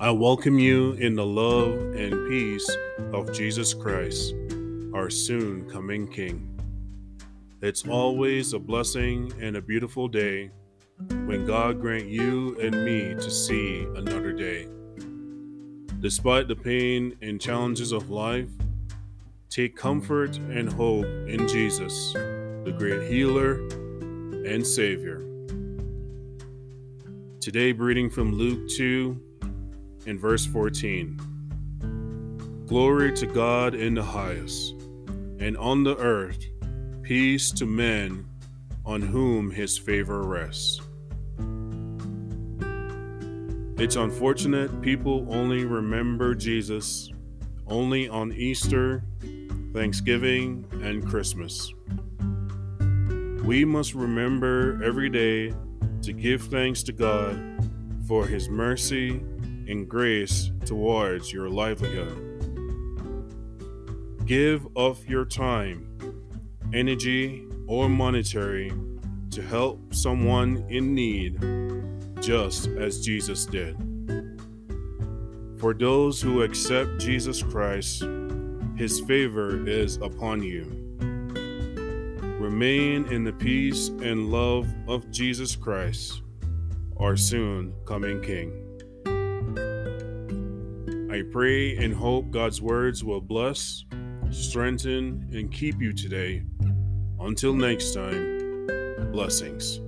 I welcome you in the love and peace of Jesus Christ, our soon coming King. It's always a blessing and a beautiful day when God grant you and me to see another day. Despite the pain and challenges of life, take comfort and hope in Jesus, the great healer and Savior. Today, reading from Luke 2 in verse 14. Glory to God in the highest, and on the earth peace to men on whom his favor rests. It's unfortunate people only remember Jesus only on Easter, Thanksgiving, and Christmas. We must remember every day to give thanks to God for his mercy and grace towards your livelihood. Give of your time, energy, or monetary to help someone in need, just as Jesus did. For those who accept Jesus Christ, his favor is upon you. Remain in the peace and love of Jesus Christ, our soon coming King. I pray and hope God's words will bless, strengthen, and keep you today. Until next time, blessings.